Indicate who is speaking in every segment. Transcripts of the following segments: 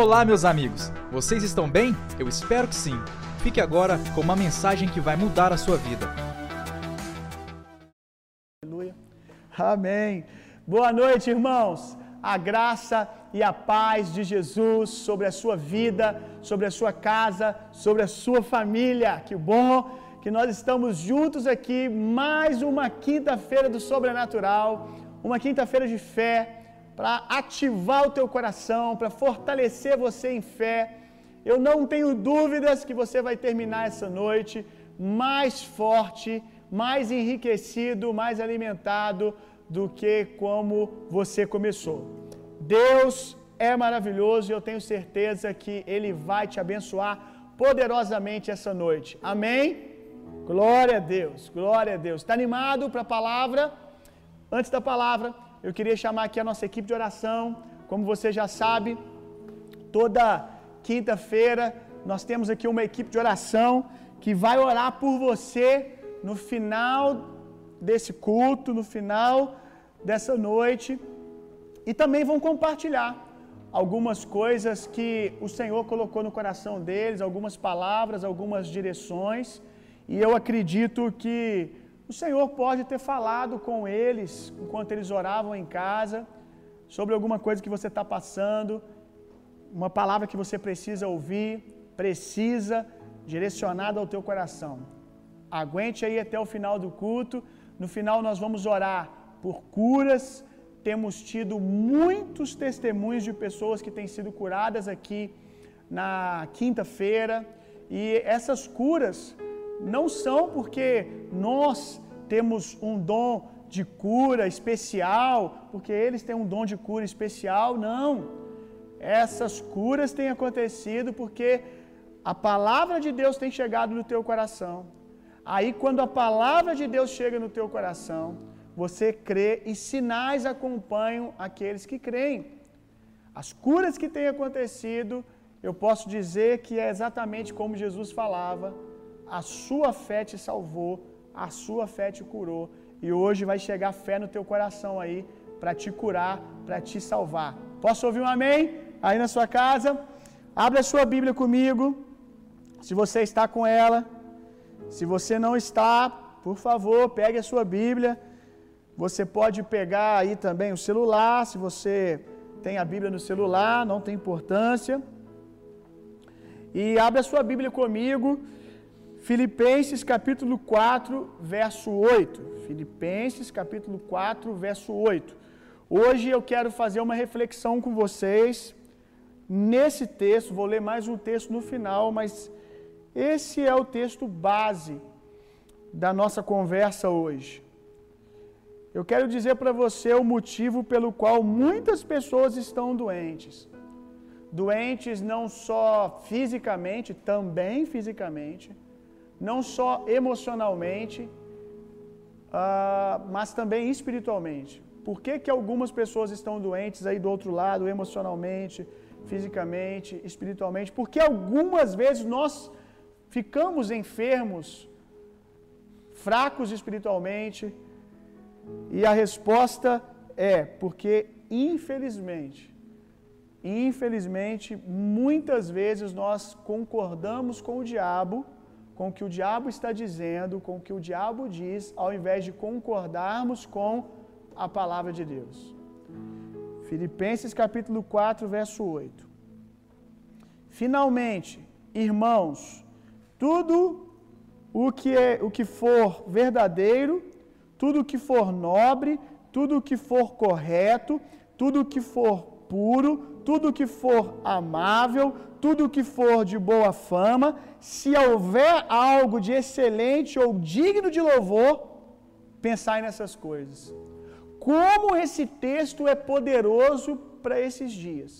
Speaker 1: Olá, meus amigos! Vocês estão bem? Eu espero que sim. Fique agora com uma mensagem que vai mudar a sua vida.
Speaker 2: Aleluia. Amém. Boa noite, irmãos. A graça e a paz de Jesus sobre a sua vida, sobre a sua casa, sobre a sua família. Que bom que nós estamos juntos aqui mais uma quinta-feira do sobrenatural, uma quinta-feira de fé para ativar o teu coração, para fortalecer você em fé. Eu não tenho dúvidas que você vai terminar essa noite mais forte, mais enriquecido, mais alimentado do que como você começou. Deus é maravilhoso e eu tenho certeza que Ele vai te abençoar poderosamente essa noite. Amém? Glória a Deus, glória a Deus. Está animado para a palavra? Antes da palavra, eu queria chamar aqui a nossa equipe de oração. Como você já sabe, toda quinta-feira nós temos aqui uma equipe de oração que vai orar por você no final desse culto, no final dessa noite, e também vão compartilhar algumas coisas que o Senhor colocou no coração deles, algumas palavras, algumas direções, e eu acredito que o Senhor pode ter falado com eles enquanto eles oravam em casa, sobre alguma coisa que você está passando, uma palavra que você precisa ouvir, precisa, direcionada ao teu coração. Aguente aí até o final do culto. No final nós vamos orar por curas. Temos tido muitos testemunhos de pessoas que têm sido curadas aqui na quinta-feira. E essas curas não são porque nós temos um dom de cura especial, porque eles têm um dom de cura especial, não. Essas curas têm acontecido porque a palavra de Deus tem chegado no teu coração. Aí, quando a palavra de Deus chega no teu coração, você crê e sinais acompanham aqueles que creem. As curas que têm acontecido, eu posso dizer que é exatamente como Jesus falava: a sua fé te salvou, a sua fé te curou. E hoje vai chegar fé no teu coração aí para te curar, para te salvar. Posso ouvir um amém? Aí na sua casa. Abra a sua Bíblia comigo. Se você está com ela. Se você não está, por favor, pegue a sua Bíblia. Você pode pegar aí também o celular, se você tem a Bíblia no celular, não tem importância. E abra a sua Bíblia comigo Filipenses capítulo 4, verso 8. Filipenses capítulo 4, verso 8. Hoje eu quero fazer uma reflexão com vocês nesse texto, vou ler mais um texto no final, mas esse é o texto base da nossa conversa hoje. Eu quero dizer para você o motivo pelo qual muitas pessoas estão doentes. Doentes não só fisicamente, também fisicamente não só emocionalmente, uh, mas também espiritualmente. Por que, que algumas pessoas estão doentes aí do outro lado, emocionalmente, fisicamente, espiritualmente? Porque algumas vezes nós ficamos enfermos, fracos espiritualmente, e a resposta é porque, infelizmente, infelizmente, muitas vezes nós concordamos com o diabo com o que o diabo está dizendo, com o que o diabo diz, ao invés de concordarmos com a palavra de Deus. Filipenses capítulo 4, verso 8. Finalmente, irmãos, tudo o que é o que for verdadeiro, tudo o que for nobre, tudo o que for correto, tudo o que for puro, tudo o que for amável, tudo que for de boa fama, se houver algo de excelente ou digno de louvor, pensai nessas coisas. Como esse texto é poderoso para esses dias.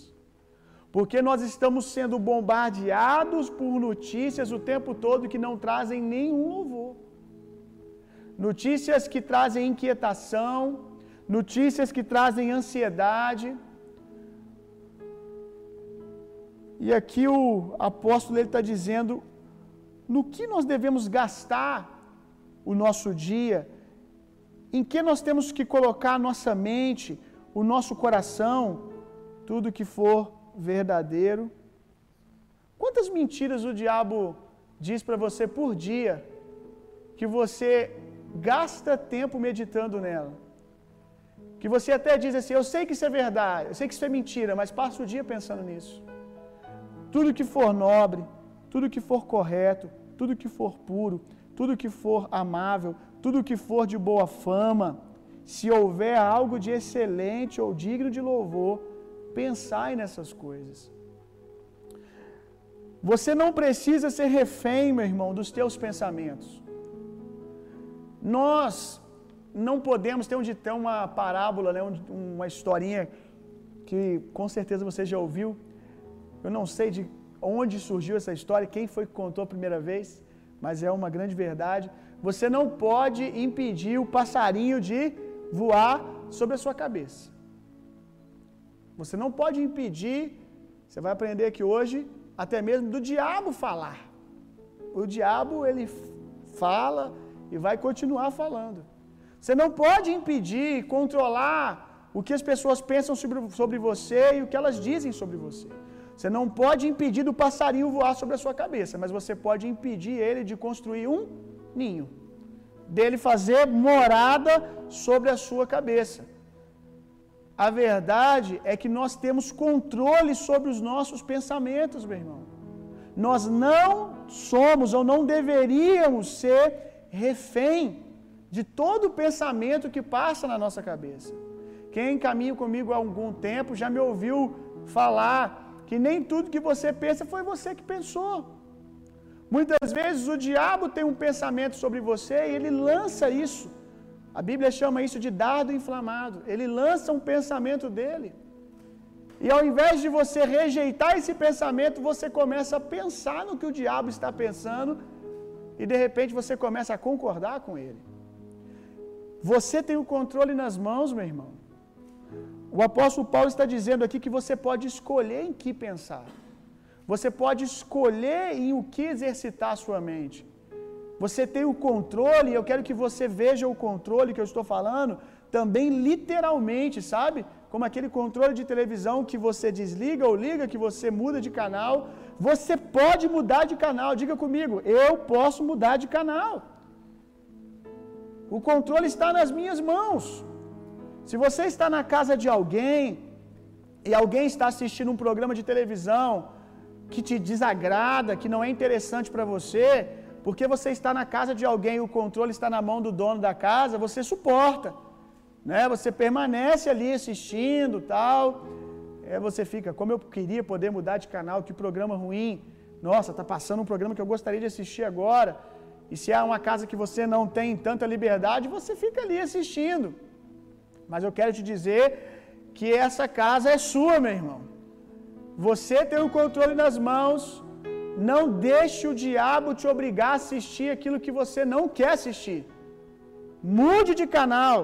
Speaker 2: Porque nós estamos sendo bombardeados por notícias o tempo todo que não trazem nenhum louvor. Notícias que trazem inquietação, notícias que trazem ansiedade, E aqui o apóstolo ele está dizendo no que nós devemos gastar o nosso dia, em que nós temos que colocar a nossa mente, o nosso coração, tudo que for verdadeiro. Quantas mentiras o diabo diz para você por dia que você gasta tempo meditando nela? Que você até diz assim: Eu sei que isso é verdade, eu sei que isso é mentira, mas passa o dia pensando nisso. Tudo que for nobre, tudo que for correto, tudo que for puro, tudo que for amável, tudo que for de boa fama, se houver algo de excelente ou digno de louvor, pensai nessas coisas. Você não precisa ser refém, meu irmão, dos teus pensamentos. Nós não podemos ter um ter uma parábola, né, uma historinha que com certeza você já ouviu. Eu não sei de onde surgiu essa história, quem foi que contou a primeira vez, mas é uma grande verdade. Você não pode impedir o passarinho de voar sobre a sua cabeça. Você não pode impedir, você vai aprender aqui hoje, até mesmo do diabo falar. O diabo ele fala e vai continuar falando. Você não pode impedir, controlar o que as pessoas pensam sobre, sobre você e o que elas dizem sobre você. Você não pode impedir do passarinho voar sobre a sua cabeça, mas você pode impedir ele de construir um ninho, dele fazer morada sobre a sua cabeça. A verdade é que nós temos controle sobre os nossos pensamentos, meu irmão. Nós não somos ou não deveríamos ser refém de todo o pensamento que passa na nossa cabeça. Quem caminha comigo há algum tempo já me ouviu falar que nem tudo que você pensa foi você que pensou. Muitas vezes o diabo tem um pensamento sobre você e ele lança isso. A Bíblia chama isso de dardo inflamado. Ele lança um pensamento dele. E ao invés de você rejeitar esse pensamento, você começa a pensar no que o diabo está pensando e de repente você começa a concordar com ele. Você tem o controle nas mãos, meu irmão. O apóstolo Paulo está dizendo aqui que você pode escolher em que pensar. Você pode escolher em o que exercitar a sua mente. Você tem o controle, eu quero que você veja o controle que eu estou falando, também literalmente, sabe? Como aquele controle de televisão que você desliga ou liga, que você muda de canal. Você pode mudar de canal, diga comigo, eu posso mudar de canal. O controle está nas minhas mãos. Se você está na casa de alguém e alguém está assistindo um programa de televisão que te desagrada, que não é interessante para você, porque você está na casa de alguém e o controle está na mão do dono da casa, você suporta. Né? Você permanece ali assistindo, tal. É, você fica, como eu queria poder mudar de canal, que programa ruim. Nossa, tá passando um programa que eu gostaria de assistir agora. E se é uma casa que você não tem tanta liberdade, você fica ali assistindo. Mas eu quero te dizer que essa casa é sua, meu irmão. Você tem o controle nas mãos. Não deixe o diabo te obrigar a assistir aquilo que você não quer assistir. Mude de canal.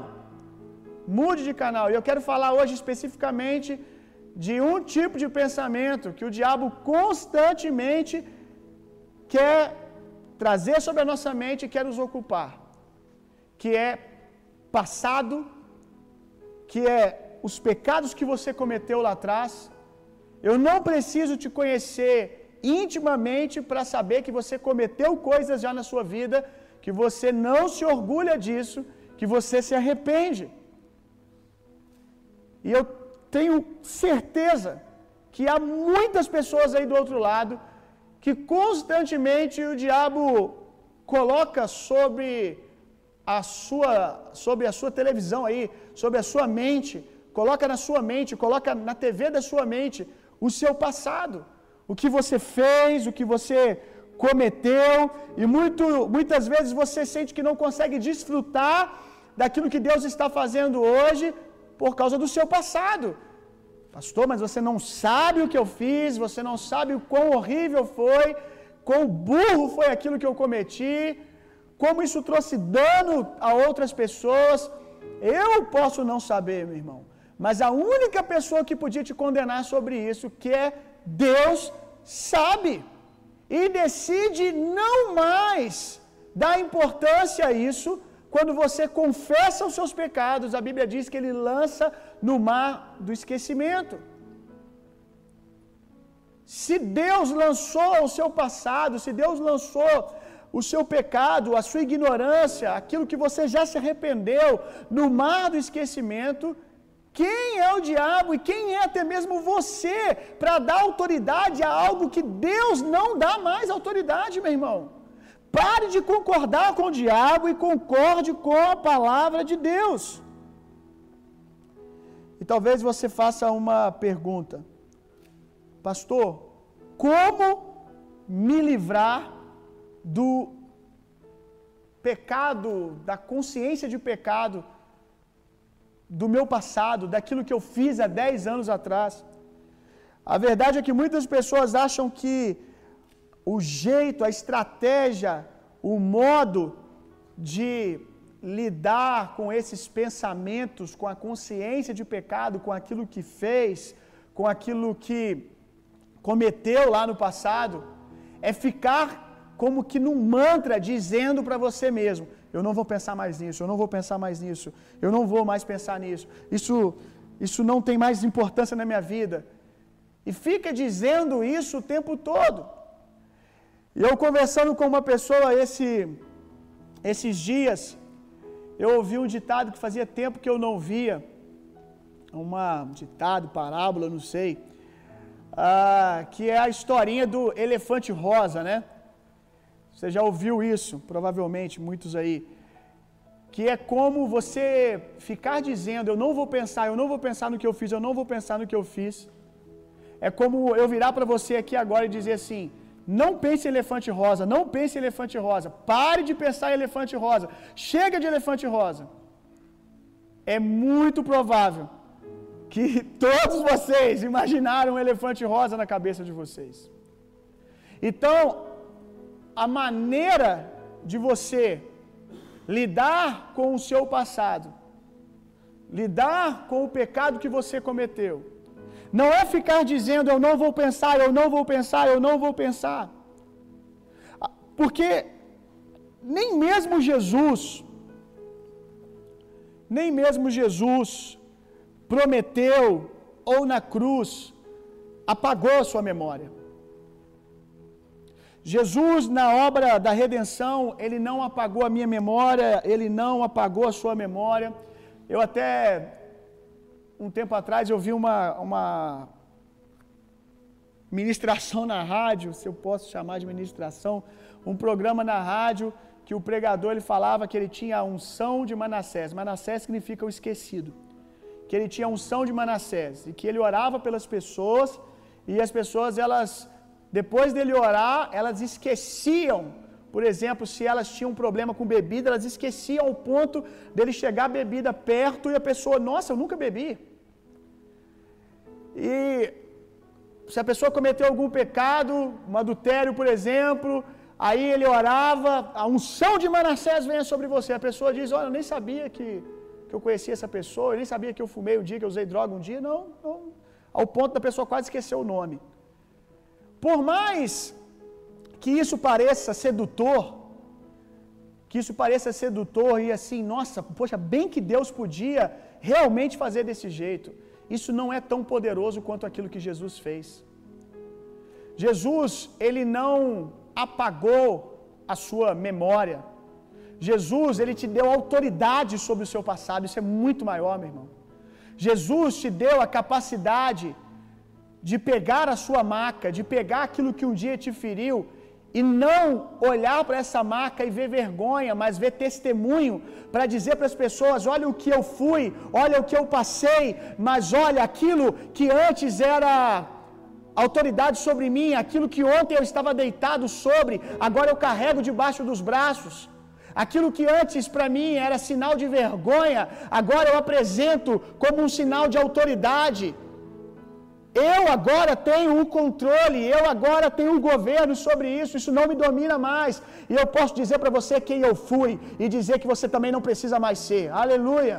Speaker 2: Mude de canal. E eu quero falar hoje especificamente de um tipo de pensamento que o diabo constantemente quer trazer sobre a nossa mente e quer nos ocupar, que é passado, que é os pecados que você cometeu lá atrás. Eu não preciso te conhecer intimamente para saber que você cometeu coisas já na sua vida, que você não se orgulha disso, que você se arrepende. E eu tenho certeza que há muitas pessoas aí do outro lado que constantemente o diabo coloca sobre a sua sobre a sua televisão aí, sobre a sua mente, coloca na sua mente, coloca na TV da sua mente o seu passado, o que você fez, o que você cometeu, e muito, muitas vezes você sente que não consegue desfrutar daquilo que Deus está fazendo hoje por causa do seu passado. Pastor, mas você não sabe o que eu fiz, você não sabe o quão horrível foi, quão burro foi aquilo que eu cometi, como isso trouxe dano a outras pessoas. Eu posso não saber, meu irmão, mas a única pessoa que podia te condenar sobre isso, que é Deus, sabe e decide não mais dar importância a isso. Quando você confessa os seus pecados, a Bíblia diz que ele lança no mar do esquecimento. Se Deus lançou o seu passado, se Deus lançou o seu pecado, a sua ignorância, aquilo que você já se arrependeu no mar do esquecimento, quem é o diabo e quem é até mesmo você para dar autoridade a algo que Deus não dá mais autoridade, meu irmão? Pare de concordar com o diabo e concorde com a palavra de Deus. E talvez você faça uma pergunta: Pastor, como me livrar do pecado, da consciência de pecado do meu passado, daquilo que eu fiz há 10 anos atrás? A verdade é que muitas pessoas acham que o jeito, a estratégia, o modo de lidar com esses pensamentos, com a consciência de pecado, com aquilo que fez, com aquilo que cometeu lá no passado, é ficar como que num mantra dizendo para você mesmo: eu não vou pensar mais nisso, eu não vou pensar mais nisso, eu não vou mais pensar nisso. Isso isso não tem mais importância na minha vida. E fica dizendo isso o tempo todo. E eu conversando com uma pessoa esse, esses dias, eu ouvi um ditado que fazia tempo que eu não via, uma um ditado, parábola, não sei, ah, que é a historinha do elefante rosa, né? Você já ouviu isso, provavelmente, muitos aí. Que é como você ficar dizendo, eu não vou pensar, eu não vou pensar no que eu fiz, eu não vou pensar no que eu fiz. É como eu virar para você aqui agora e dizer assim: não pense em elefante rosa, não pense em elefante rosa. Pare de pensar em elefante rosa. Chega de elefante rosa. É muito provável que todos vocês imaginaram um elefante rosa na cabeça de vocês. Então, a maneira de você lidar com o seu passado, lidar com o pecado que você cometeu, não é ficar dizendo eu não vou pensar, eu não vou pensar, eu não vou pensar. Porque nem mesmo Jesus, nem mesmo Jesus prometeu ou na cruz apagou a sua memória. Jesus, na obra da redenção, ele não apagou a minha memória, ele não apagou a sua memória. Eu até, um tempo atrás, eu vi uma, uma ministração na rádio, se eu posso chamar de ministração, um programa na rádio que o pregador ele falava que ele tinha a unção de Manassés. Manassés significa o esquecido. Que ele tinha a unção de Manassés e que ele orava pelas pessoas e as pessoas elas depois dele orar, elas esqueciam, por exemplo, se elas tinham um problema com bebida, elas esqueciam ao ponto dele chegar a bebida perto e a pessoa, nossa, eu nunca bebi. E se a pessoa cometeu algum pecado, um adultério, por exemplo, aí ele orava, a unção de Manassés vem sobre você. A pessoa diz: Olha, eu nem sabia que, que eu conhecia essa pessoa, eu nem sabia que eu fumei um dia, que eu usei droga um dia. Não, não. Ao ponto da pessoa quase esquecer o nome. Por mais que isso pareça sedutor, que isso pareça sedutor e assim, nossa, poxa, bem que Deus podia realmente fazer desse jeito. Isso não é tão poderoso quanto aquilo que Jesus fez. Jesus, ele não apagou a sua memória. Jesus, ele te deu autoridade sobre o seu passado. Isso é muito maior, meu irmão. Jesus te deu a capacidade de pegar a sua maca, de pegar aquilo que um dia te feriu e não olhar para essa maca e ver vergonha, mas ver testemunho para dizer para as pessoas: olha o que eu fui, olha o que eu passei, mas olha aquilo que antes era autoridade sobre mim, aquilo que ontem eu estava deitado sobre, agora eu carrego debaixo dos braços. Aquilo que antes para mim era sinal de vergonha, agora eu apresento como um sinal de autoridade. Eu agora tenho o controle, eu agora tenho o governo sobre isso, isso não me domina mais. E eu posso dizer para você quem eu fui e dizer que você também não precisa mais ser. Aleluia.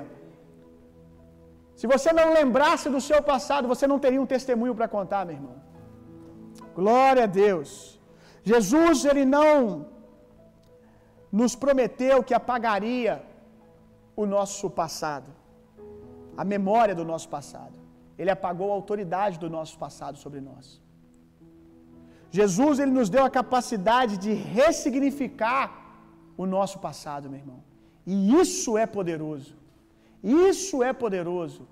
Speaker 2: Se você não lembrasse do seu passado, você não teria um testemunho para contar, meu irmão. Glória a Deus. Jesus, ele não nos prometeu que apagaria o nosso passado, a memória do nosso passado. Ele apagou a autoridade do nosso passado sobre nós. Jesus ele nos deu a capacidade de ressignificar o nosso passado, meu irmão. E isso é poderoso. Isso é poderoso.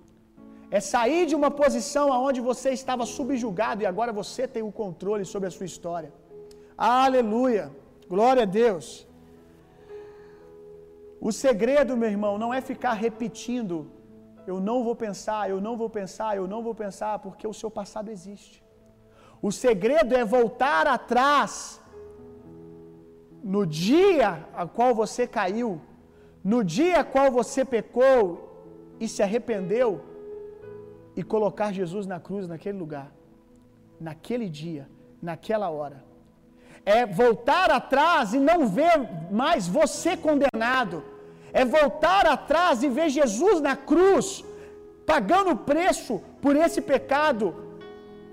Speaker 2: É sair de uma posição aonde você estava subjugado e agora você tem o controle sobre a sua história. Aleluia. Glória a Deus. O segredo, meu irmão, não é ficar repetindo eu não vou pensar, eu não vou pensar, eu não vou pensar, porque o seu passado existe. O segredo é voltar atrás no dia a qual você caiu, no dia a qual você pecou e se arrependeu e colocar Jesus na cruz naquele lugar, naquele dia, naquela hora. É voltar atrás e não ver mais você condenado é voltar atrás e ver Jesus na cruz, pagando o preço por esse pecado,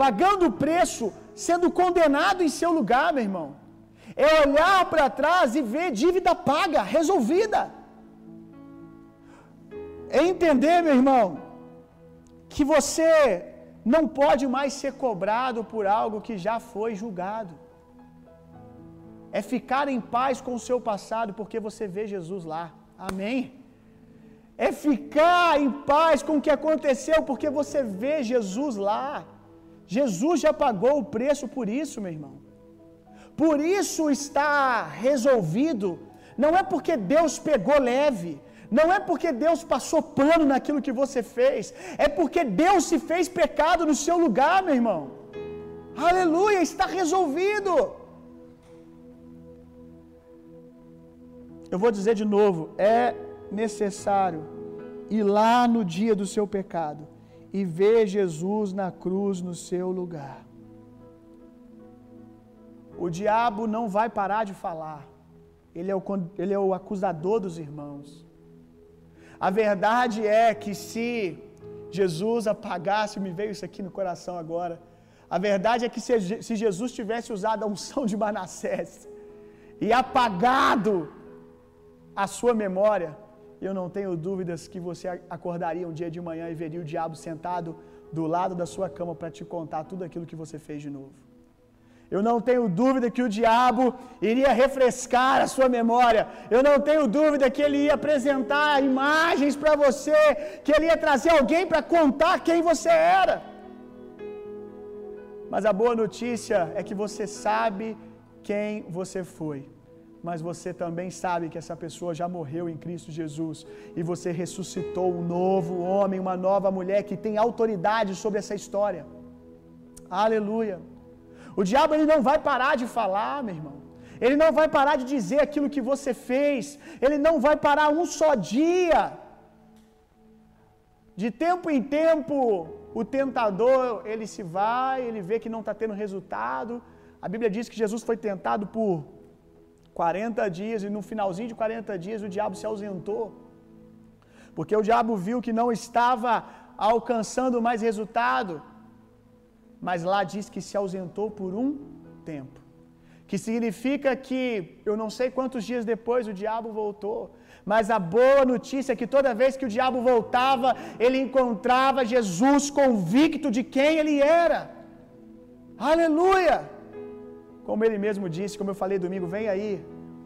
Speaker 2: pagando o preço, sendo condenado em seu lugar, meu irmão. É olhar para trás e ver dívida paga, resolvida. É entender, meu irmão, que você não pode mais ser cobrado por algo que já foi julgado. É ficar em paz com o seu passado porque você vê Jesus lá. Amém. É ficar em paz com o que aconteceu, porque você vê Jesus lá. Jesus já pagou o preço por isso, meu irmão. Por isso está resolvido. Não é porque Deus pegou leve, não é porque Deus passou pano naquilo que você fez, é porque Deus se fez pecado no seu lugar, meu irmão. Aleluia, está resolvido. Eu vou dizer de novo: é necessário ir lá no dia do seu pecado e ver Jesus na cruz no seu lugar. O diabo não vai parar de falar, ele é o, ele é o acusador dos irmãos. A verdade é que se Jesus apagasse, me veio isso aqui no coração agora. A verdade é que se, se Jesus tivesse usado a unção de Manassés e apagado a sua memória, eu não tenho dúvidas que você acordaria um dia de manhã e veria o diabo sentado do lado da sua cama para te contar tudo aquilo que você fez de novo. Eu não tenho dúvida que o diabo iria refrescar a sua memória. Eu não tenho dúvida que ele ia apresentar imagens para você, que ele ia trazer alguém para contar quem você era. Mas a boa notícia é que você sabe quem você foi mas você também sabe que essa pessoa já morreu em Cristo Jesus e você ressuscitou um novo homem, uma nova mulher que tem autoridade sobre essa história. Aleluia. O diabo ele não vai parar de falar, meu irmão. Ele não vai parar de dizer aquilo que você fez. Ele não vai parar um só dia. De tempo em tempo, o tentador ele se vai, ele vê que não está tendo resultado. A Bíblia diz que Jesus foi tentado por 40 dias, e no finalzinho de 40 dias o diabo se ausentou. Porque o diabo viu que não estava alcançando mais resultado. Mas lá diz que se ausentou por um tempo. Que significa que eu não sei quantos dias depois o diabo voltou. Mas a boa notícia é que toda vez que o diabo voltava, ele encontrava Jesus convicto de quem ele era. Aleluia! Como ele mesmo disse, como eu falei domingo, vem aí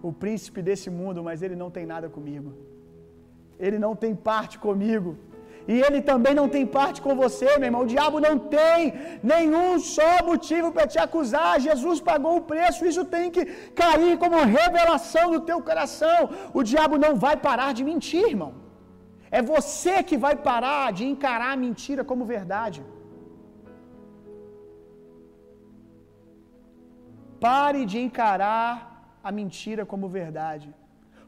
Speaker 2: o príncipe desse mundo, mas ele não tem nada comigo. Ele não tem parte comigo. E ele também não tem parte com você, meu irmão. O diabo não tem nenhum só motivo para te acusar. Jesus pagou o preço, isso tem que cair como revelação no teu coração. O diabo não vai parar de mentir, irmão. É você que vai parar de encarar a mentira como verdade. Pare de encarar a mentira como verdade.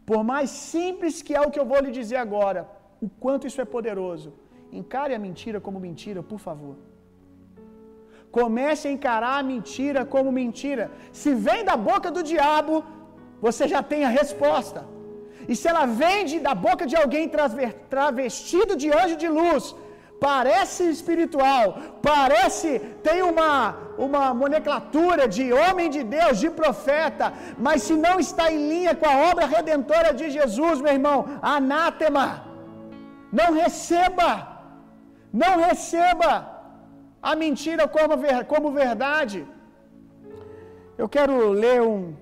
Speaker 2: Por mais simples que é o que eu vou lhe dizer agora, o quanto isso é poderoso. Encare a mentira como mentira, por favor. Comece a encarar a mentira como mentira. Se vem da boca do diabo, você já tem a resposta. E se ela vem da boca de alguém travestido de anjo de luz, parece espiritual, parece, tem uma, uma nomenclatura de homem de Deus, de profeta, mas se não está em linha com a obra redentora de Jesus, meu irmão, anátema, não receba, não receba a mentira como, como verdade. Eu quero ler um,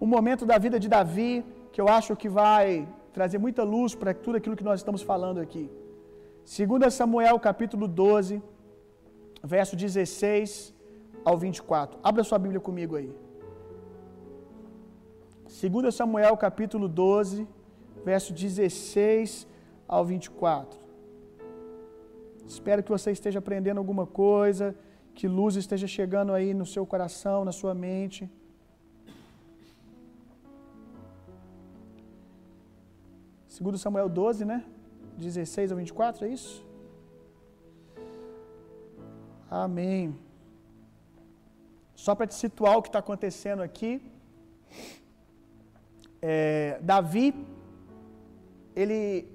Speaker 2: um momento da vida de Davi que eu acho que vai trazer muita luz para tudo aquilo que nós estamos falando aqui. 2 Samuel capítulo 12, verso 16 ao 24. Abra sua Bíblia comigo aí. 2 Samuel capítulo 12, verso 16 ao 24. Espero que você esteja aprendendo alguma coisa, que luz esteja chegando aí no seu coração, na sua mente. Segundo Samuel 12, né? 16 ao 24, é isso? Amém. Só para te situar o que está acontecendo aqui, é, Davi, ele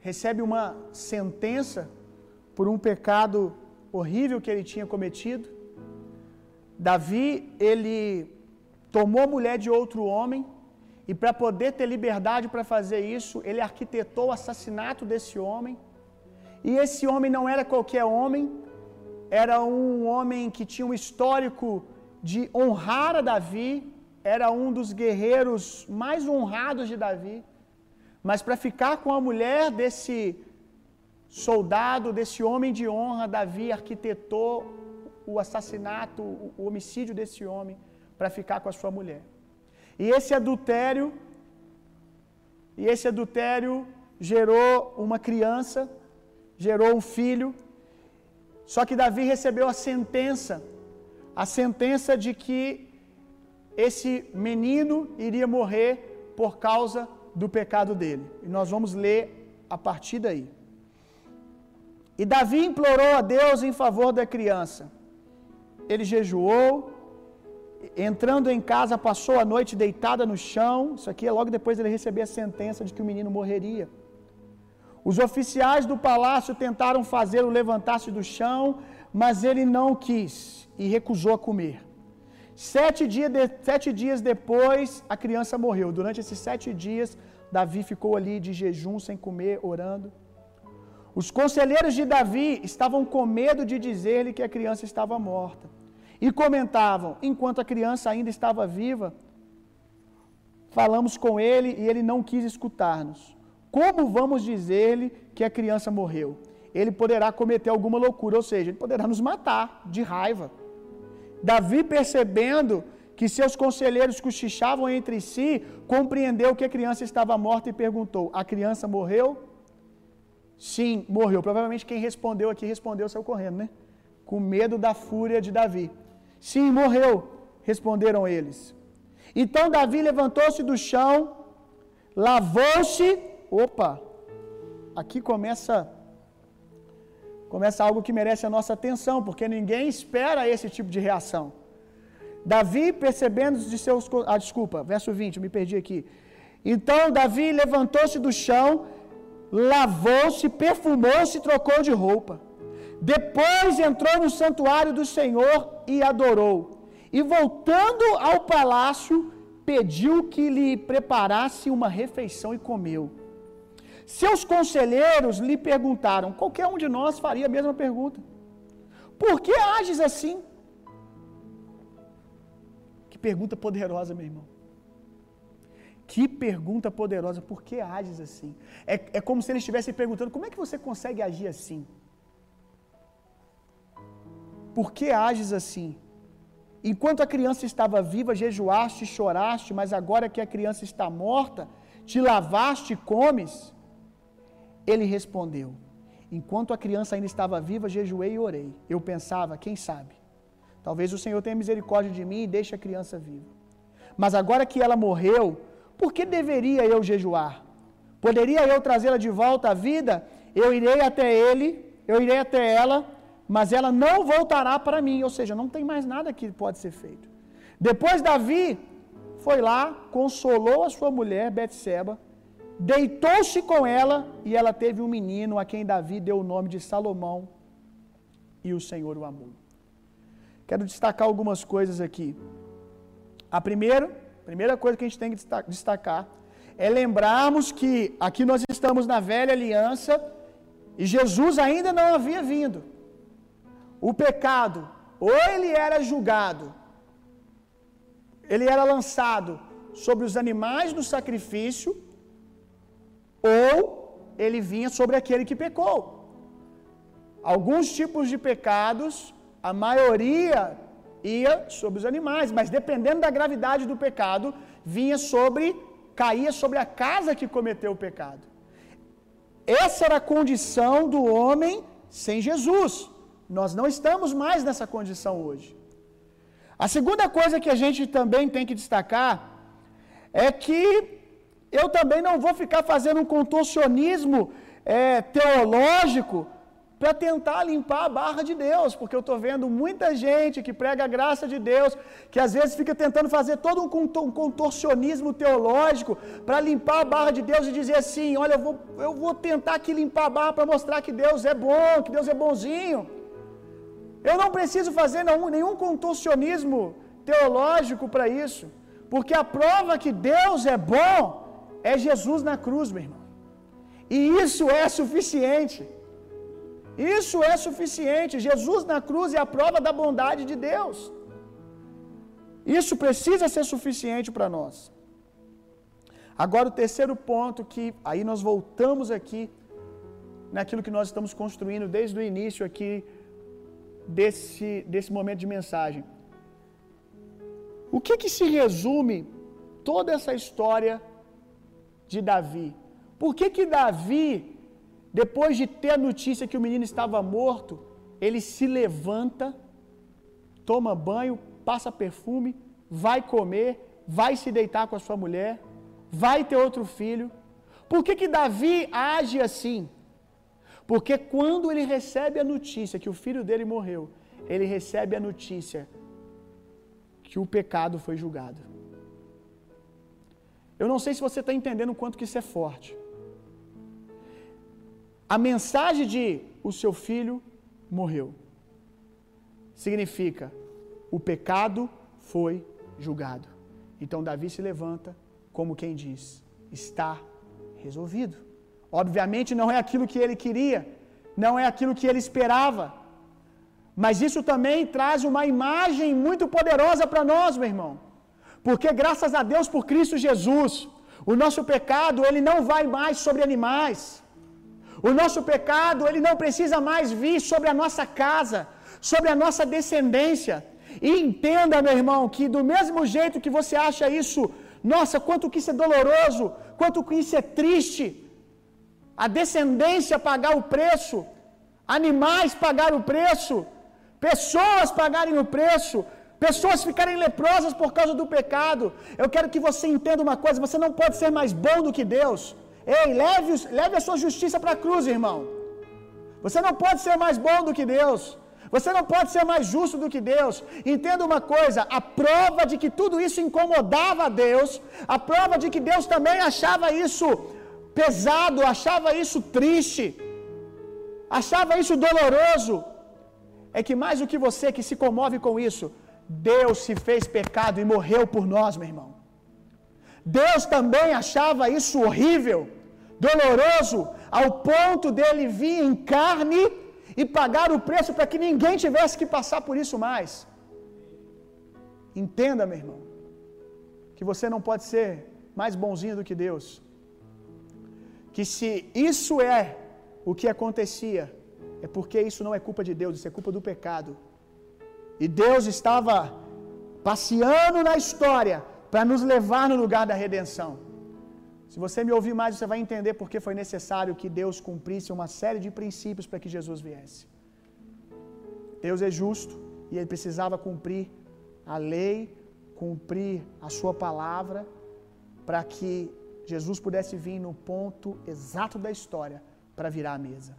Speaker 2: recebe uma sentença por um pecado horrível que ele tinha cometido. Davi, ele tomou a mulher de outro homem e para poder ter liberdade para fazer isso, ele arquitetou o assassinato desse homem. E esse homem não era qualquer homem, era um homem que tinha um histórico de honrar a Davi, era um dos guerreiros mais honrados de Davi. Mas para ficar com a mulher desse soldado, desse homem de honra, Davi arquitetou o assassinato, o homicídio desse homem para ficar com a sua mulher. E esse adultério e esse adultério gerou uma criança, gerou um filho. Só que Davi recebeu a sentença, a sentença de que esse menino iria morrer por causa do pecado dele. E nós vamos ler a partir daí. E Davi implorou a Deus em favor da criança. Ele jejuou, entrando em casa, passou a noite deitada no chão. Isso aqui é logo depois ele receber a sentença de que o menino morreria. Os oficiais do palácio tentaram fazê-lo levantar-se do chão, mas ele não quis e recusou a comer. Sete, dia de, sete dias depois, a criança morreu. Durante esses sete dias, Davi ficou ali de jejum, sem comer, orando. Os conselheiros de Davi estavam com medo de dizer-lhe que a criança estava morta. E comentavam: enquanto a criança ainda estava viva, falamos com ele e ele não quis escutar-nos. Como vamos dizer-lhe que a criança morreu? Ele poderá cometer alguma loucura, ou seja, ele poderá nos matar de raiva. Davi, percebendo que seus conselheiros cochichavam entre si, compreendeu que a criança estava morta e perguntou: A criança morreu? Sim, morreu. Provavelmente quem respondeu aqui respondeu saiu correndo, né? Com medo da fúria de Davi. Sim, morreu, responderam eles. Então Davi levantou-se do chão, lavou-se. Opa! Aqui começa começa algo que merece a nossa atenção, porque ninguém espera esse tipo de reação. Davi, percebendo de seus. Ah, desculpa, verso 20, eu me perdi aqui. Então Davi levantou-se do chão, lavou-se, perfumou-se trocou de roupa. Depois entrou no santuário do Senhor e adorou. E voltando ao palácio, pediu que lhe preparasse uma refeição e comeu. Seus conselheiros lhe perguntaram: qualquer um de nós faria a mesma pergunta. Por que ages assim? Que pergunta poderosa, meu irmão. Que pergunta poderosa. Por que ages assim? É, é como se eles estivessem perguntando: como é que você consegue agir assim? Por que ages assim? Enquanto a criança estava viva, jejuaste e choraste, mas agora que a criança está morta, te lavaste e comes? Ele respondeu: Enquanto a criança ainda estava viva, jejuei e orei. Eu pensava, quem sabe? Talvez o Senhor tenha misericórdia de mim e deixe a criança viva. Mas agora que ela morreu, por que deveria eu jejuar? Poderia eu trazê-la de volta à vida? Eu irei até ele, eu irei até ela mas ela não voltará para mim, ou seja, não tem mais nada que pode ser feito. Depois Davi foi lá, consolou a sua mulher Betseba, deitou-se com ela e ela teve um menino a quem Davi deu o nome de Salomão e o Senhor o amou. Quero destacar algumas coisas aqui. A primeira, primeira coisa que a gente tem que destacar é lembrarmos que aqui nós estamos na velha aliança e Jesus ainda não havia vindo. O pecado, ou ele era julgado ele era lançado sobre os animais do sacrifício, ou ele vinha sobre aquele que pecou. Alguns tipos de pecados, a maioria ia sobre os animais, mas dependendo da gravidade do pecado, vinha sobre, caía sobre a casa que cometeu o pecado. Essa era a condição do homem sem Jesus. Nós não estamos mais nessa condição hoje. A segunda coisa que a gente também tem que destacar é que eu também não vou ficar fazendo um contorcionismo é, teológico para tentar limpar a barra de Deus, porque eu estou vendo muita gente que prega a graça de Deus, que às vezes fica tentando fazer todo um contorcionismo teológico para limpar a barra de Deus e dizer assim: olha, eu vou, eu vou tentar aqui limpar a barra para mostrar que Deus é bom, que Deus é bonzinho. Eu não preciso fazer nenhum, contorcionismo teológico para isso, porque a prova que Deus é bom é Jesus na cruz, meu irmão. E isso é suficiente. Isso é suficiente. Jesus na cruz é a prova da bondade de Deus. Isso precisa ser suficiente para nós. Agora, o terceiro ponto, que aí nós voltamos aqui naquilo que nós estamos construindo desde o início aqui desse, desse momento de mensagem. O que que se resume toda essa história de Davi? Por que que Davi depois de ter a notícia que o menino estava morto, ele se levanta, toma banho, passa perfume, vai comer, vai se deitar com a sua mulher, vai ter outro filho. Por que, que Davi age assim? Porque quando ele recebe a notícia que o filho dele morreu, ele recebe a notícia que o pecado foi julgado. Eu não sei se você está entendendo o quanto que isso é forte. A mensagem de o seu filho morreu significa o pecado foi julgado. Então Davi se levanta como quem diz: está resolvido. Obviamente não é aquilo que ele queria, não é aquilo que ele esperava. Mas isso também traz uma imagem muito poderosa para nós, meu irmão. Porque graças a Deus por Cristo Jesus, o nosso pecado ele não vai mais sobre animais. O nosso pecado, ele não precisa mais vir sobre a nossa casa, sobre a nossa descendência. E entenda, meu irmão, que do mesmo jeito que você acha isso, nossa, quanto que isso é doloroso, quanto que isso é triste, a descendência pagar o preço, animais pagar o preço, pessoas pagarem o preço, pessoas ficarem leprosas por causa do pecado. Eu quero que você entenda uma coisa: você não pode ser mais bom do que Deus. Ei, leve, leve a sua justiça para a cruz, irmão. Você não pode ser mais bom do que Deus. Você não pode ser mais justo do que Deus. Entenda uma coisa: a prova de que tudo isso incomodava a Deus, a prova de que Deus também achava isso pesado, achava isso triste, achava isso doloroso, é que mais do que você que se comove com isso, Deus se fez pecado e morreu por nós, meu irmão. Deus também achava isso horrível, doloroso, ao ponto dele vir em carne e pagar o preço para que ninguém tivesse que passar por isso mais. Entenda, meu irmão, que você não pode ser mais bonzinho do que Deus. Que se isso é o que acontecia, é porque isso não é culpa de Deus, isso é culpa do pecado. E Deus estava passeando na história para nos levar no lugar da redenção. Se você me ouvir mais, você vai entender porque foi necessário que Deus cumprisse uma série de princípios para que Jesus viesse. Deus é justo e ele precisava cumprir a lei, cumprir a sua palavra, para que Jesus pudesse vir no ponto exato da história para virar a mesa.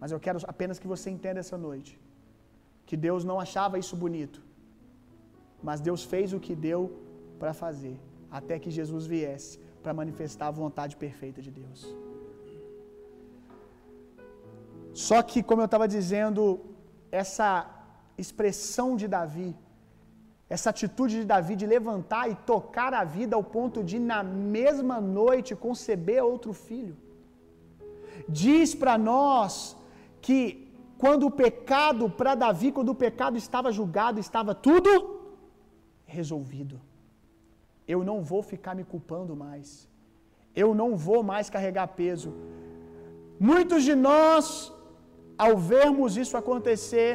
Speaker 2: Mas eu quero apenas que você entenda essa noite que Deus não achava isso bonito, mas Deus fez o que deu para fazer, até que Jesus viesse para manifestar a vontade perfeita de Deus. Só que, como eu estava dizendo, essa expressão de Davi, essa atitude de Davi de levantar e tocar a vida ao ponto de, na mesma noite, conceber outro filho, diz para nós que quando o pecado, para Davi, quando o pecado estava julgado, estava tudo resolvido. eu não vou ficar me culpando mais. Eu não vou mais carregar peso. Muitos de nós, ao vermos isso acontecer,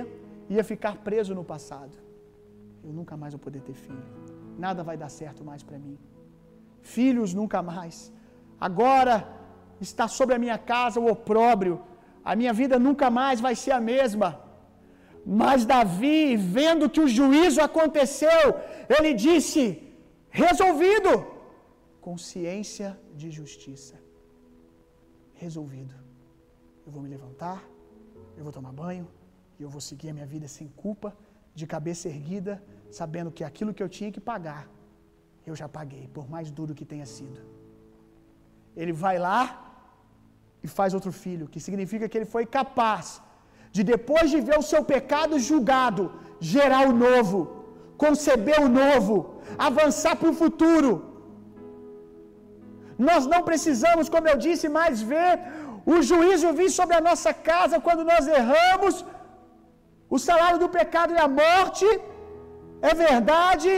Speaker 2: ia ficar preso no passado. Eu nunca mais vou poder ter filho. Nada vai dar certo mais para mim. Filhos nunca mais. Agora está sobre a minha casa o opróbrio. A minha vida nunca mais vai ser a mesma. Mas Davi, vendo que o juízo aconteceu, ele disse: resolvido, consciência de justiça. Resolvido. Eu vou me levantar, eu vou tomar banho, e eu vou seguir a minha vida sem culpa, de cabeça erguida, sabendo que aquilo que eu tinha que pagar, eu já paguei, por mais duro que tenha sido. Ele vai lá e faz outro filho, que significa que ele foi capaz de depois de ver o seu pecado julgado, gerar o novo, conceber o novo, avançar para o futuro. Nós não precisamos, como eu disse, mais ver o juízo vir sobre a nossa casa quando nós erramos. O salário do pecado é a morte, é verdade,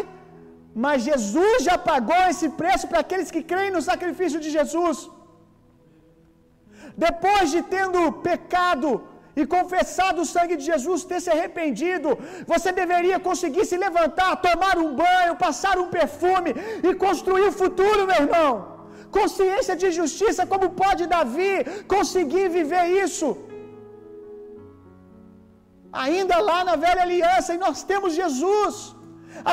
Speaker 2: mas Jesus já pagou esse preço para aqueles que creem no sacrifício de Jesus. Depois de tendo pecado, e confessado o sangue de Jesus, ter se arrependido, você deveria conseguir se levantar, tomar um banho, passar um perfume e construir o futuro, meu irmão. Consciência de justiça, como pode Davi conseguir viver isso? Ainda lá na velha aliança, e nós temos Jesus.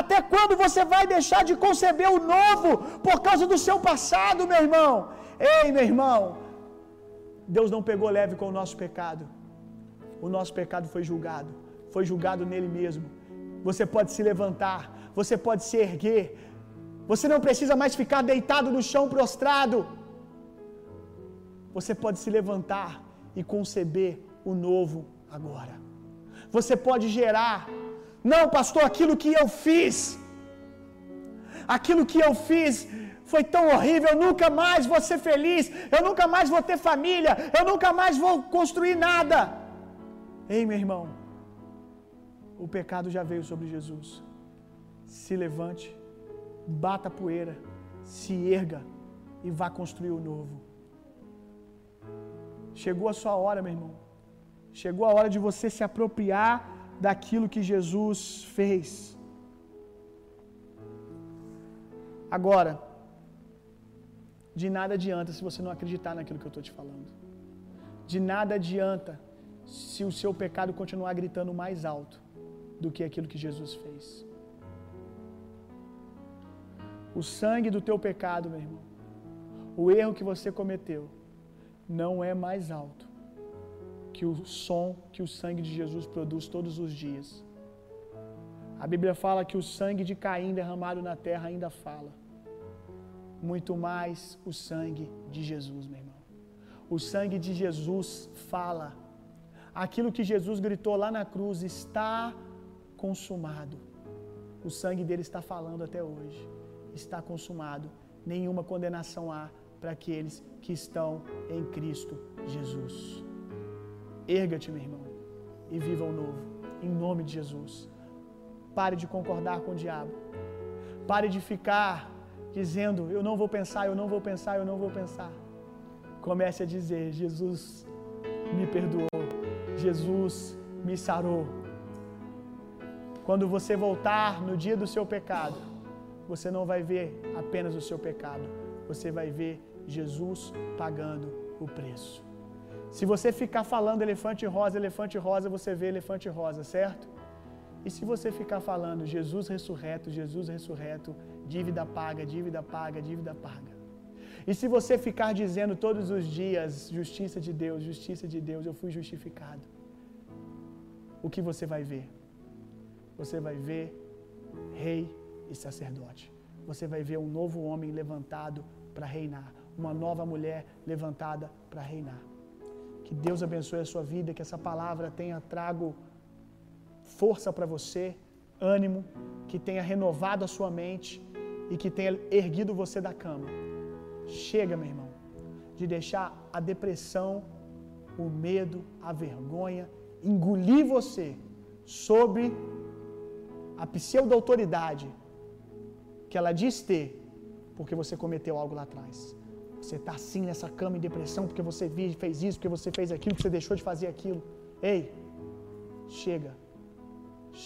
Speaker 2: Até quando você vai deixar de conceber o novo por causa do seu passado, meu irmão? Ei, meu irmão, Deus não pegou leve com o nosso pecado o nosso pecado foi julgado, foi julgado nele mesmo. Você pode se levantar, você pode se erguer, você não precisa mais ficar deitado no chão prostrado. Você pode se levantar e conceber o novo agora. Você pode gerar, não, pastor, aquilo que eu fiz, aquilo que eu fiz foi tão horrível, eu nunca mais vou ser feliz, eu nunca mais vou ter família, eu nunca mais vou construir nada. Ei, meu irmão, o pecado já veio sobre Jesus. Se levante, bata a poeira, se erga e vá construir o novo. Chegou a sua hora, meu irmão. Chegou a hora de você se apropriar daquilo que Jesus fez. Agora, de nada adianta se você não acreditar naquilo que eu estou te falando. De nada adianta se o seu pecado continuar gritando mais alto do que aquilo que Jesus fez. O sangue do teu pecado, meu irmão, o erro que você cometeu, não é mais alto que o som que o sangue de Jesus produz todos os dias. A Bíblia fala que o sangue de Caim derramado na terra ainda fala. Muito mais o sangue de Jesus, meu irmão. O sangue de Jesus fala aquilo que Jesus gritou lá na cruz: está consumado. O sangue dele está falando até hoje. Está consumado. Nenhuma condenação há para aqueles que estão em Cristo Jesus. Erga-te, meu irmão, e viva o novo, em nome de Jesus. Pare de concordar com o diabo. Pare de ficar dizendo: Eu não vou pensar, eu não vou pensar, eu não vou pensar. Comece a dizer: Jesus me perdoou. Jesus me sarou. Quando você voltar no dia do seu pecado, você não vai ver apenas o seu pecado, você vai ver Jesus pagando o preço. Se você ficar falando elefante rosa, elefante rosa, você vê elefante rosa, certo? E se você ficar falando Jesus ressurreto, Jesus ressurreto, dívida paga, dívida paga, dívida paga. E se você ficar dizendo todos os dias, justiça de Deus, justiça de Deus, eu fui justificado. O que você vai ver? Você vai ver rei e sacerdote. Você vai ver um novo homem levantado para reinar, uma nova mulher levantada para reinar. Que Deus abençoe a sua vida, que essa palavra tenha trago força para você, ânimo, que tenha renovado a sua mente e que tenha erguido você da cama. Chega, meu irmão, de deixar a depressão, o medo, a vergonha engolir você sobre a pseudo-autoridade que ela diz ter porque você cometeu algo lá atrás. Você está assim nessa cama em depressão porque você fez isso, porque você fez aquilo, porque você deixou de fazer aquilo. Ei, chega.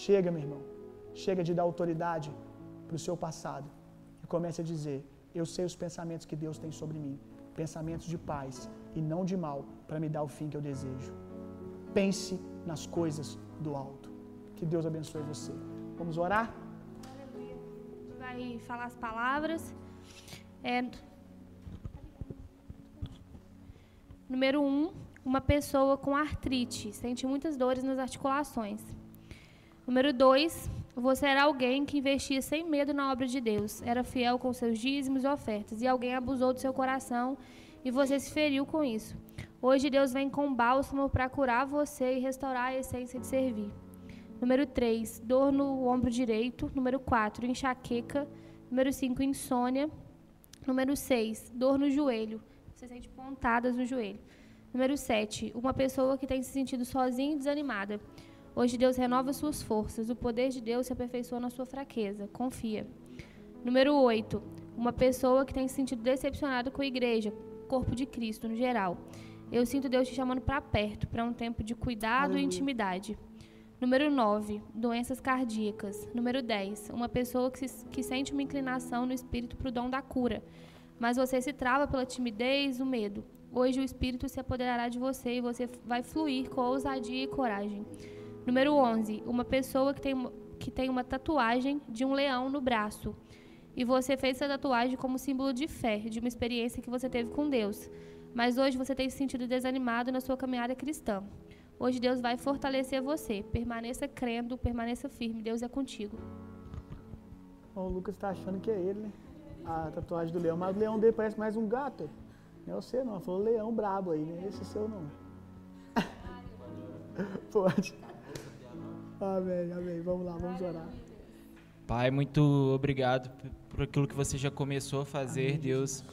Speaker 2: Chega, meu irmão. Chega de dar autoridade para o seu passado. E comece a dizer: Eu sei os pensamentos que Deus tem sobre mim. Pensamentos de paz e não de mal, para me dar o fim que eu desejo. Pense nas coisas do alto. Que Deus abençoe você. Vamos orar?
Speaker 3: Vai falar as palavras. É, Número 1, um, uma pessoa com artrite, sente muitas dores nas articulações. Número 2, você era alguém que investia sem medo na obra de Deus, era fiel com seus dízimos e ofertas, e alguém abusou do seu coração e você se feriu com isso. Hoje Deus vem com bálsamo para curar você e restaurar a essência de servir. Número 3, dor no ombro direito. Número 4, enxaqueca. Número 5, insônia. Número 6, dor no joelho. Você sente pontadas no joelho. Número 7. Uma pessoa que tem se sentido sozinha e desanimada. Hoje Deus renova suas forças. O poder de Deus se aperfeiçoa na sua fraqueza. Confia. Número 8. Uma pessoa que tem se sentido decepcionada com a igreja, corpo de Cristo no geral. Eu sinto Deus te chamando para perto, para um tempo de cuidado Aleluia. e intimidade. Número 9, doenças cardíacas. Número 10, uma pessoa que, se, que sente uma inclinação no espírito para o dom da cura mas você se trava pela timidez, o medo. Hoje o Espírito se apoderará de você e você vai fluir com ousadia e coragem. Número 11. Uma pessoa que tem, que tem uma tatuagem de um leão no braço. E você fez essa tatuagem como símbolo de fé, de uma experiência que você teve com Deus. Mas hoje você tem se sentido desanimado na sua caminhada cristã. Hoje Deus vai fortalecer você. Permaneça crendo, permaneça firme. Deus é contigo.
Speaker 2: o Lucas está achando que é ele, né? A tatuagem do leão, mas o leão dele parece mais um gato. Não é você não, falou leão brabo aí, né? Esse é seu não. Pode. Amém, amém. Vamos lá, vamos orar.
Speaker 4: Pai, muito obrigado por aquilo que você já começou a fazer, amém, Deus.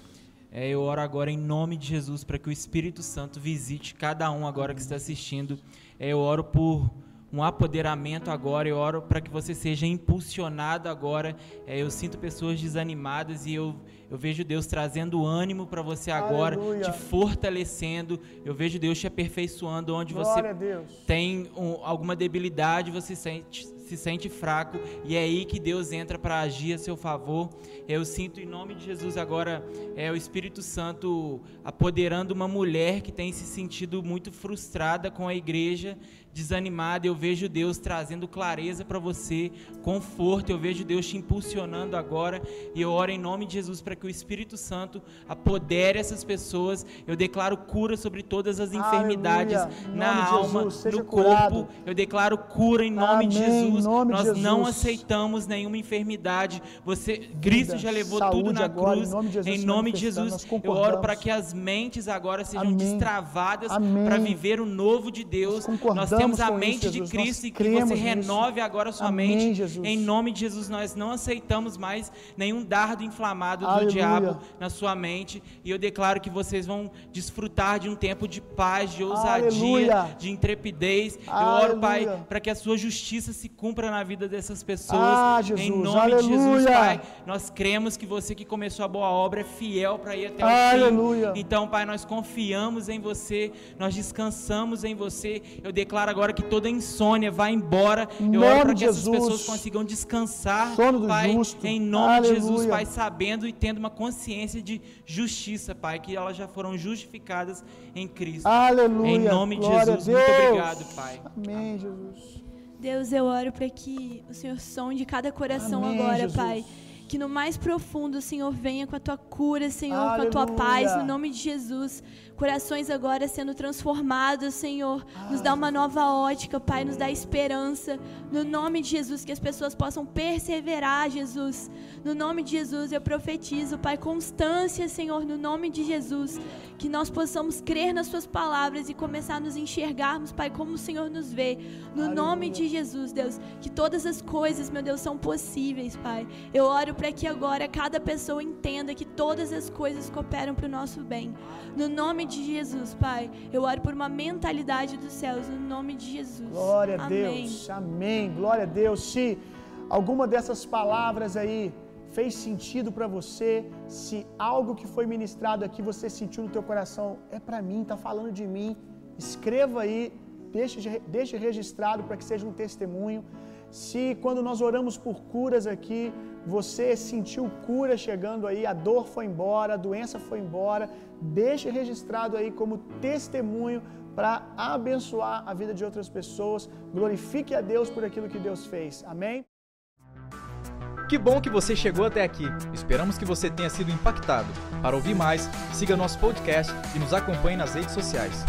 Speaker 4: É, eu oro agora em nome de Jesus para que o Espírito Santo visite cada um agora que está assistindo. É, eu oro por um apoderamento agora. Eu oro para que você seja impulsionado agora. É, eu sinto pessoas desanimadas e eu, eu vejo Deus trazendo ânimo para você agora, Aleluia. te fortalecendo. Eu vejo Deus te aperfeiçoando onde Glória você tem um, alguma debilidade, você sente, se sente fraco e é aí que Deus entra para agir a seu favor. Eu sinto em nome de Jesus agora é o Espírito Santo apoderando uma mulher que tem se sentido muito frustrada com a igreja desanimado, eu vejo Deus trazendo clareza para você, conforto, eu vejo Deus te impulsionando agora e eu oro em nome de Jesus para que o Espírito Santo apodere essas pessoas. Eu declaro cura sobre todas as enfermidades na alma, Jesus, no corpo. Curado. Eu declaro cura em nome Amém. de Jesus. Nome Nós de Jesus. não aceitamos nenhuma enfermidade. Você, Cristo já levou tudo na agora, cruz. Em nome de Jesus, nome de Jesus eu oro para que as mentes agora sejam Amém. destravadas para viver o novo de Deus. Nós, Nós temos a mente isso, de Cristo e que você renove nisso. agora a sua Amém, mente. Jesus. Em nome de Jesus, nós não aceitamos mais nenhum dardo inflamado Aleluia. do diabo na sua mente. E eu declaro que vocês vão desfrutar de um tempo de paz, de ousadia, Aleluia. de intrepidez. Aleluia. Eu oro, Pai, para que a sua justiça se cumpra na vida dessas pessoas. Ah. Em nome de Jesus, Pai, nós cremos que você que começou a boa obra é fiel para ir até o fim. Então, Pai, nós confiamos em você, nós descansamos em você. Eu declaro agora que toda insônia vá embora. Eu oro para que essas pessoas consigam descansar, Pai, justo. em nome Aleluia. de Jesus, Pai, sabendo e tendo uma consciência de justiça, Pai, que elas já foram justificadas em Cristo.
Speaker 2: Aleluia.
Speaker 4: Em nome de Jesus, muito obrigado, Pai.
Speaker 2: Amém, Jesus.
Speaker 5: Deus, eu oro para que o Senhor sonde cada coração Amém, agora, Jesus. Pai que no mais profundo o Senhor venha com a tua cura, Senhor, Aleluia. com a tua paz, no nome de Jesus corações agora sendo transformados, Senhor. Nos dá uma nova ótica, Pai, nos dá esperança. No nome de Jesus, que as pessoas possam perseverar, Jesus. No nome de Jesus, eu profetizo, Pai, constância, Senhor, no nome de Jesus. Que nós possamos crer nas Suas palavras e começar a nos enxergarmos, Pai, como o Senhor nos vê. No Aleluia. nome de Jesus, Deus, que todas as coisas, meu Deus, são possíveis, Pai. Eu oro para que agora cada pessoa entenda que todas as coisas cooperam para o nosso bem. No nome de Jesus, Pai, eu oro por uma mentalidade dos céus, no nome de Jesus.
Speaker 2: Glória a Deus, amém. Glória a Deus. Se alguma dessas palavras aí fez sentido para você, se algo que foi ministrado aqui você sentiu no teu coração, é para mim, está falando de mim, escreva aí, deixe, deixe registrado para que seja um testemunho. Se quando nós oramos por curas aqui, você sentiu cura chegando aí, a dor foi embora, a doença foi embora, deixe registrado aí como testemunho para abençoar a vida de outras pessoas. Glorifique a Deus por aquilo que Deus fez. Amém?
Speaker 1: Que bom que você chegou até aqui. Esperamos que você tenha sido impactado. Para ouvir mais, siga nosso podcast e nos acompanhe nas redes sociais.